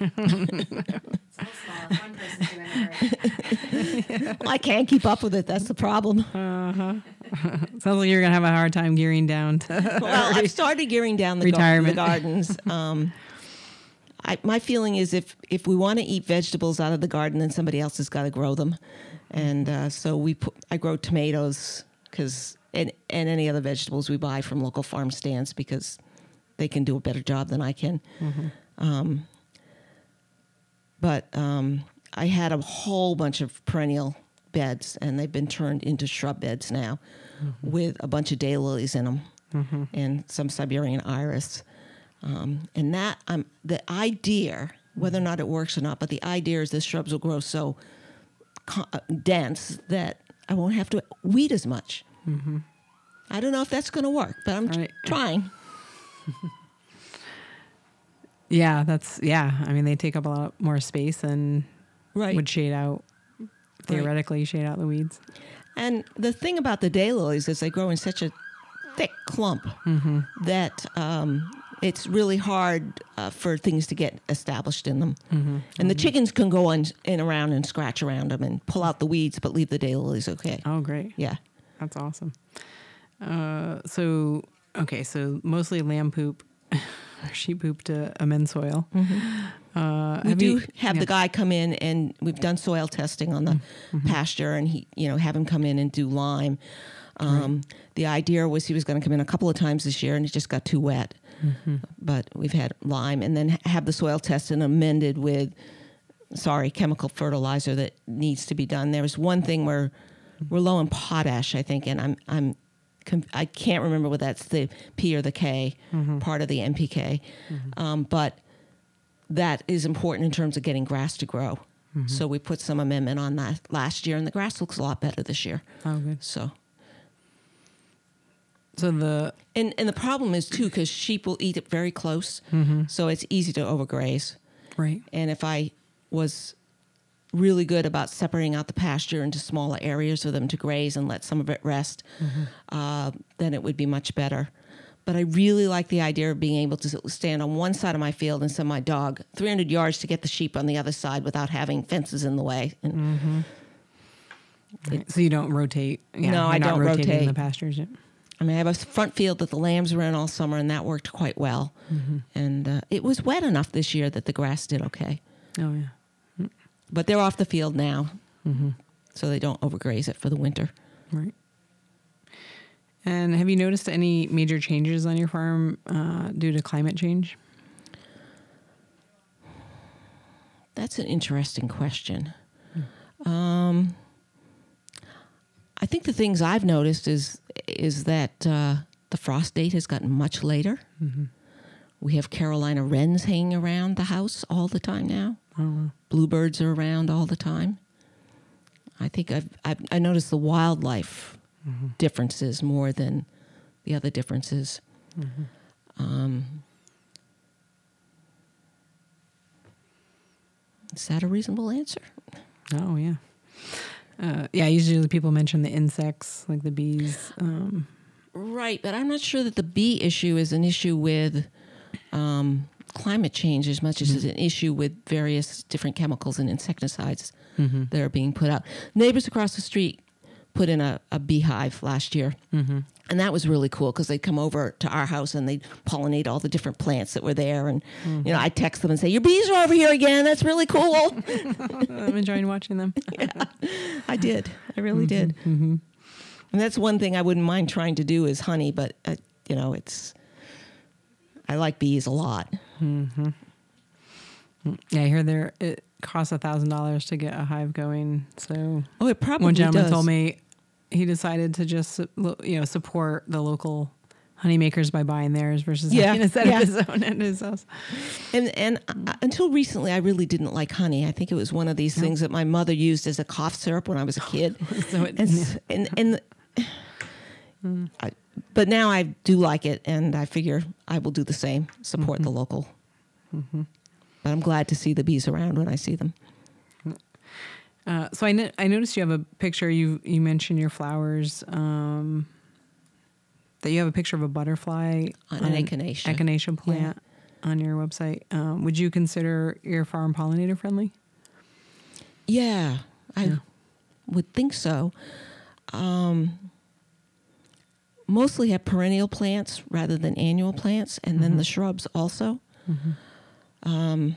I can't keep up with it. That's the problem. sounds like you're gonna have a hard time gearing down. To, well, I've started gearing down the, gar- the Retirement. gardens. Um, I, my feeling is if if we want to eat vegetables out of the garden, then somebody else has got to grow them, and uh, so we put. I grow tomatoes because and and any other vegetables we buy from local farm stands because they can do a better job than I can. Um, but um, I had a whole bunch of perennial beds, and they've been turned into shrub beds now, with a bunch of daylilies in them, and some Siberian iris. Um, and that um, the idea, whether or not it works or not, but the idea is the shrubs will grow so co- uh, dense that I won't have to weed as much. I don't know if that's going to work, but I'm Right. trying. yeah, that's yeah. I mean, they take up a lot more space and Right. would shade out. Theoretically, shade out the weeds. And the thing about the daylilies is they grow in such a thick clump that um, it's really hard uh, for things to get established in them. And the chickens can go on in around and scratch around them and pull out the weeds, but leave the daylilies okay. Oh, great. Yeah. That's awesome. Uh, so okay, so mostly lamb poop, or sheep poop to amend soil. Uh, Mm-hmm. We do you- have yeah. Mm-hmm. the guy come in and we've done soil testing on the pasture and he, you know, have him come in and do lime. Um, The idea was he was going to come in a couple of times this year and it just got too wet. Mm-hmm. But we've had lime and then have the soil tested and amended with, sorry, chemical fertilizer that needs to be done. There was one thing where we're low in potash, I think, and I'm, I'm, I can't remember whether that's the P or the K part of the NPK. Um, but that is important in terms of getting grass to grow. So we put some amendment on that last year, and the grass looks a lot better this year. Oh, good. So, So the and and the problem is too because sheep will eat it very close, mm-hmm. so it's easy to overgraze. right. And if I was really good about separating out the pasture into smaller areas for them to graze and let some of it rest, mm-hmm. uh, then it would be much better. But I really like the idea of being able to stand on one side of my field and send my dog 300 yards to get the sheep on the other side without having fences in the way. And mm-hmm. Right. So you don't rotate. Yeah, No, I don't rotating rotate. the pastures. Yet. I mean, I have a front field that the lambs were in all summer, and that worked quite well. And uh, it was wet enough this year that the grass did okay. Oh yeah. But they're off the field now, so they don't overgraze it for the winter. Right. And have you noticed any major changes on your farm uh, due to climate change? That's an interesting question. Um, I think the things I've noticed is is that uh, the frost date has gotten much later. We have Carolina wrens hanging around the house all the time now. Bluebirds are around all the time. I think I've, I've I noticed the wildlife differences more than the other differences. Um, is that a reasonable answer? Oh yeah. Uh, yeah, usually people mention the insects, like the bees. Um, Right, but I'm not sure that the bee issue is an issue with um, climate change as much as it's an issue with various different chemicals and insecticides that are being put out. Neighbors across the street put in a, a beehive last year. Mm-hmm. And that was really cool because they'd come over to our house and they'd pollinate all the different plants that were there. And, you know, mm-hmm. I'd text them and say, Your bees are over here again. That's really cool. I'm enjoying watching them. yeah, I did. I really mm-hmm, did. And that's one thing I wouldn't mind trying to do is honey, but uh, you know, it's I like bees a lot. Yeah, I hear there it costs a thousand dollars to get a hive going. So Oh, it probably one gentleman does. told me he decided to just you know support the local honey makers by buying theirs versus Yeah, a set yeah. of his own at his house. And and uh, until recently, I really didn't like honey. I think it was one of these things that my mother used as a cough syrup when I was a kid. So it- and, s- and and I, but now I do like it, and I figure I will do the same. Support the local. But I'm glad to see the bees around when I see them. Uh, so I, no- I noticed you have a picture. You you mentioned your flowers. Um, that you have a picture of a butterfly On an echinacea. echinacea plant on your website. Um, would you consider your farm pollinator friendly? Yeah, I would think so. Um, mostly have perennial plants rather than annual plants, and then the shrubs also. Um,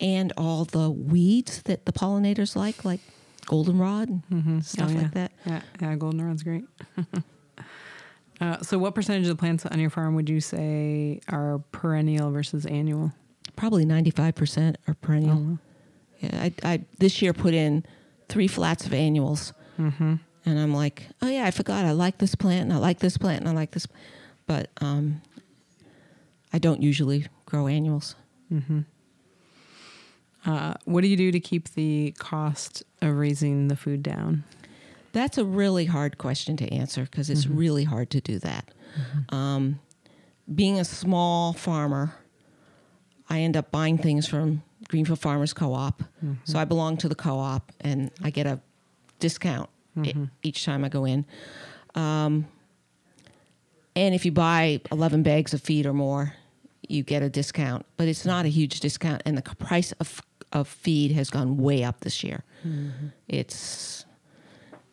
and all the weeds that the pollinators like, like goldenrod and stuff Oh, yeah. like that. Yeah, yeah, goldenrod's great. uh, so, what percentage of the plants on your farm would you say are perennial versus annual? Probably ninety-five percent are perennial. Yeah, I, I this year put in three flats of annuals, and I'm like, oh yeah, I forgot I like this plant and I like this plant and I like this, but um, I don't usually grow annuals. Uh, what do you do to keep the cost of raising the food down? That's a really hard question to answer because it's really hard to do that. Um, being a small farmer, I end up buying things from Greenfield Farmers Co-op. So I belong to the co-op, and I get a discount e- each time I go in. Um, and if you buy 11 bags of feed or more, you get a discount, but it's not a huge discount. And the price of of feed has gone way up this year. Mm-hmm. It's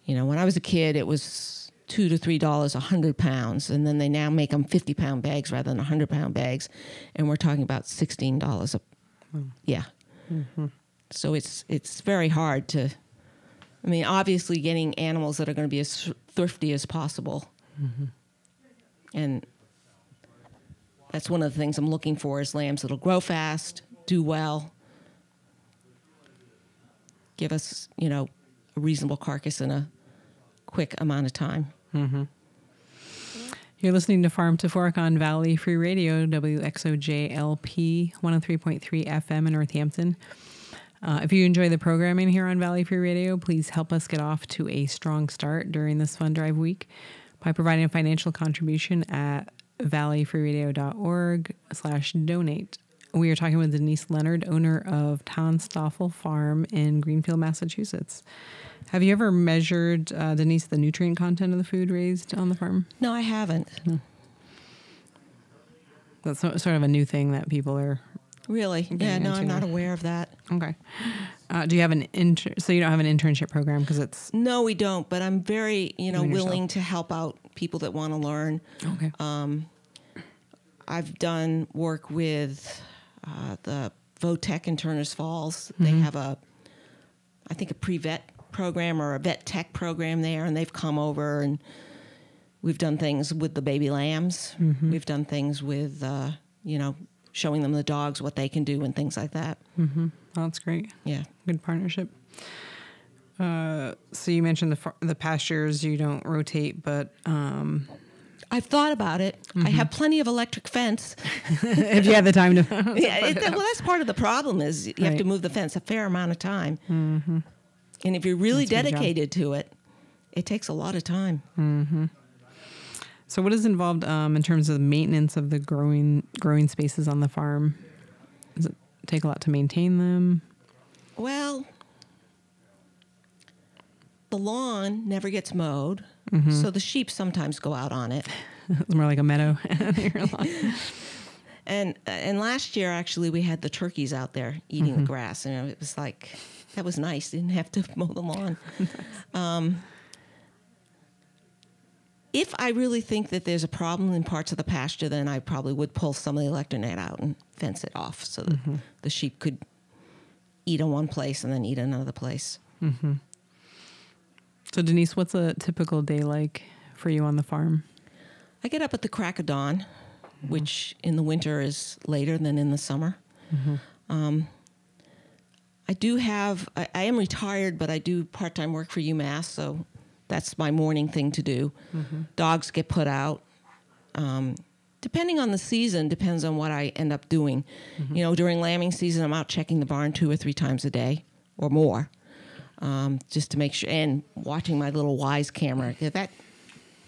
you know, when I was a kid, it was two to three dollars a hundred pounds, and then they now make them fifty pound bags rather than hundred pound bags, and we're talking about sixteen dollars a, yeah. Mm-hmm. So it's it's very hard to. I mean, obviously, getting animals that are going to be as thrifty as possible, mm-hmm. and that's one of the things I'm looking for is lambs that'll grow fast, do well, give us, you know, a reasonable carcass in a quick amount of time. You're listening to Farm to Fork on Valley Free Radio, WXOJLP 103.3 FM in Northampton. Uh, if you enjoy the programming here on Valley Free Radio, please help us get off to a strong start during this fund drive week by providing a financial contribution at valleyfreeradio.org slash donate. We are talking with Denise Leonard, owner of Tanstaafl Farm in Greenfield, Massachusetts. Have you ever measured, uh, Denise, the nutrient content of the food raised on the farm? No, I haven't. That's sort of a new thing that people are Really? Yeah, no, I'm not aware of that. okay. Uh, do you have an inter? So you don't have an internship program because it's No, we don't, but I'm very, you know, Doing yourself. willing to help out people that want to learn. okay. um, I've done work with uh, the Votech in Turner's Falls. They have a, I think, a pre vet program or a vet tech program there, and they've come over and we've done things with the baby lambs. We've done things with, uh, you know, showing them the dogs what they can do and things like that. Oh, that's great. Yeah. Good partnership. Uh, so you mentioned the the pastures you don't rotate, but um, I've thought about it. I have plenty of electric fence. if you have the time to, yeah, it, well, that's part of the problem is you have to move the fence a fair amount of time. Mm-hmm. And if you're really That's a good job. dedicated to it, it takes a lot of time. so what is involved um, in terms of the maintenance of the growing growing spaces on the farm? Does it take a lot to maintain them? Well, the lawn never gets mowed, Mm-hmm. so the sheep sometimes go out on it. It's more like a meadow. And and last year actually we had the turkeys out there eating the mm-hmm. grass, and it was like that was nice. Didn't have to mow the lawn. um, if I really think that there's a problem in parts of the pasture, then I probably would pull some of the electric net out and fence it off so that mm-hmm. the sheep could eat in one place and then eat in another place. So Denise, what's a typical day like for you on the farm? I get up at the crack of dawn, which in the winter is later than in the summer. Um, I do have, I, I am retired, but I do part time work for UMass, so that's my morning thing to do. Dogs get put out. Um, depending on the season, depends on what I end up doing. You know, during lambing season, I'm out checking the barn two or three times a day or more, um, just to make sure, and watching my little Wyze camera. That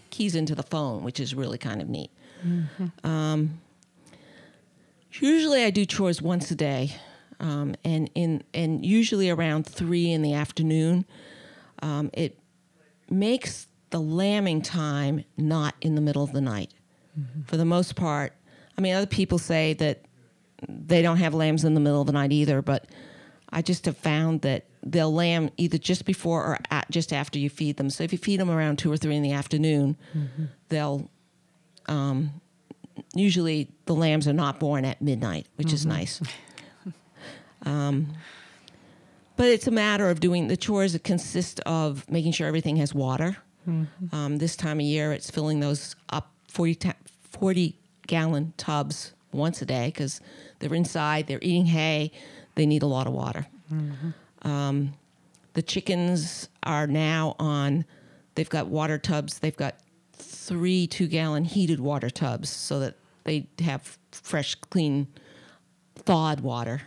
keys into the phone, which is really kind of neat. Um, usually, I do chores once a day, um, and in and usually around three in the afternoon. Um, it makes the lambing time not in the middle of the night. For the most part, I mean, other people say that they don't have lambs in the middle of the night either, but I just have found that they'll lamb either just before or at, just after you feed them. So if you feed them around two or three in the afternoon, they'll um, usually the lambs are not born at midnight, which is nice. um, but it's a matter of doing the chores that consist of making sure everything has water. Um, this time of year, it's filling those up 40, ta- 40 gallon tubs once a day because they're inside, they're eating hay, they need a lot of water. Um, the chickens are now on, they've got water tubs, they've got three two gallon heated water tubs so that they have fresh, clean, thawed water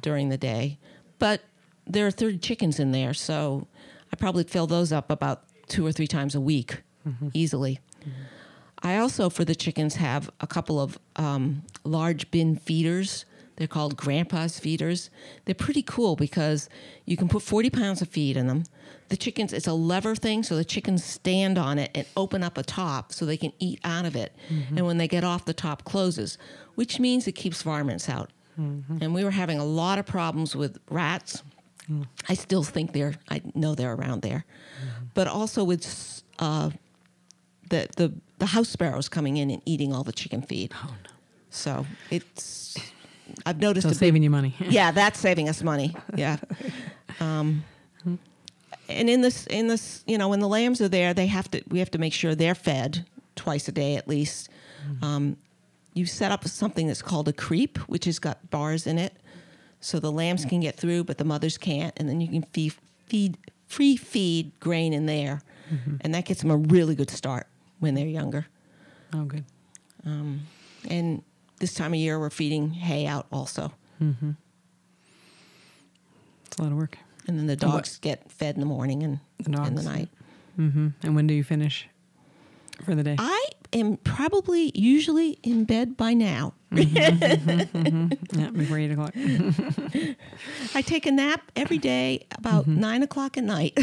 during the day. But there are 30 chickens in there, so I probably fill those up about two or three times a week easily. I also, for the chickens, have a couple of um, large bin feeders. They're called grandpa's feeders. They're pretty cool because you can put 40 pounds of feed in them. The chickens, it's a lever thing, so the chickens stand on it and open up a top so they can eat out of it. Mm-hmm. And when they get off, the top closes, which means it keeps varmints out. Mm-hmm. And we were having a lot of problems with rats. Mm. I still think they're, I know they're around there, mm-hmm. but also with uh, the, the, the house sparrows coming in and eating all the chicken feed. Oh, no. So it's, I've noticed So a big- saving you money. yeah, that's saving us money. Yeah. Um, and in this, in this, you know, when the lambs are there, they have to. We have to make sure they're fed twice a day at least. Um, you set up something that's called a creep, which has got bars in it, so the lambs can get through, but the mothers can't. And then you can feed, feed free feed grain in there, and that gets them a really good start when they're younger. Oh, good. And this time of year, we're feeding hay out also. Mm-hmm. It's a lot of work. And then the what- dogs get fed in the morning and The in the night. hmm And when do you finish for the day? I am probably usually in bed by now. Mm-hmm. Mm-hmm. yeah, before eight o'clock. I take a nap every day about Mm-hmm. nine o'clock at night.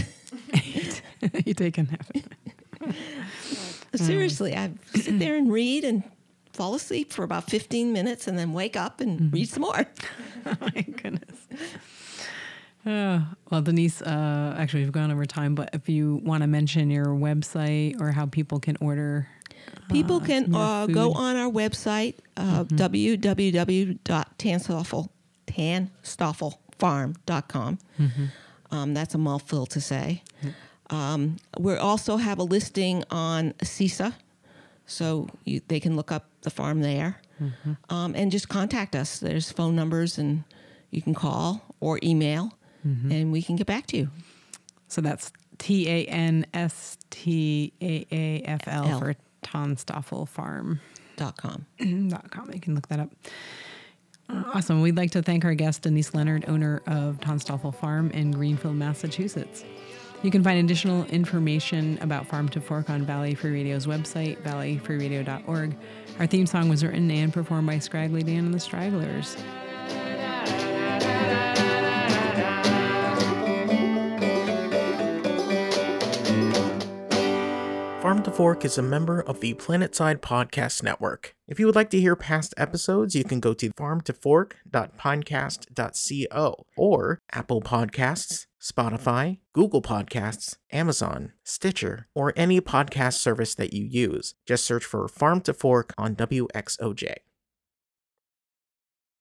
you take a nap. Seriously, I sit there and read and fall asleep for about 15 minutes and then wake up and Mm-hmm. read some more. oh my goodness. Oh, well, Denise, uh, actually, we've gone over time, but if you want to mention your website or how people can order, People some can uh, go on our website, uh, www.tanstaaflfarm.com. Um, that's a mouthful to say. Um, we also have a listing on CISA, so you, they can look up the farm there um, and just contact us. There's phone numbers, and you can call or email, and we can get back to you. so that's T A N S T A A F L for Tanstaaflfarm.com. Dot com. dot com. You can look that up. Uh, Awesome. We'd like to thank our guest, Denise Leonard, owner of Tanstaafl Farm in Greenfield, Massachusetts. You can find additional information about Farm to Fork on Valley Free Radio's website, valleyfreeradio.org. Our theme song was written and performed by Scraggly Dan and the Stragglers. Farm to Fork is a member of the Planetside Podcast Network. If you would like to hear past episodes, you can go to farmtofork.pinecast.co or Apple Podcasts, Spotify, Google Podcasts, Amazon, Stitcher, or any podcast service that you use. Just search for Farm to Fork on WXOJ.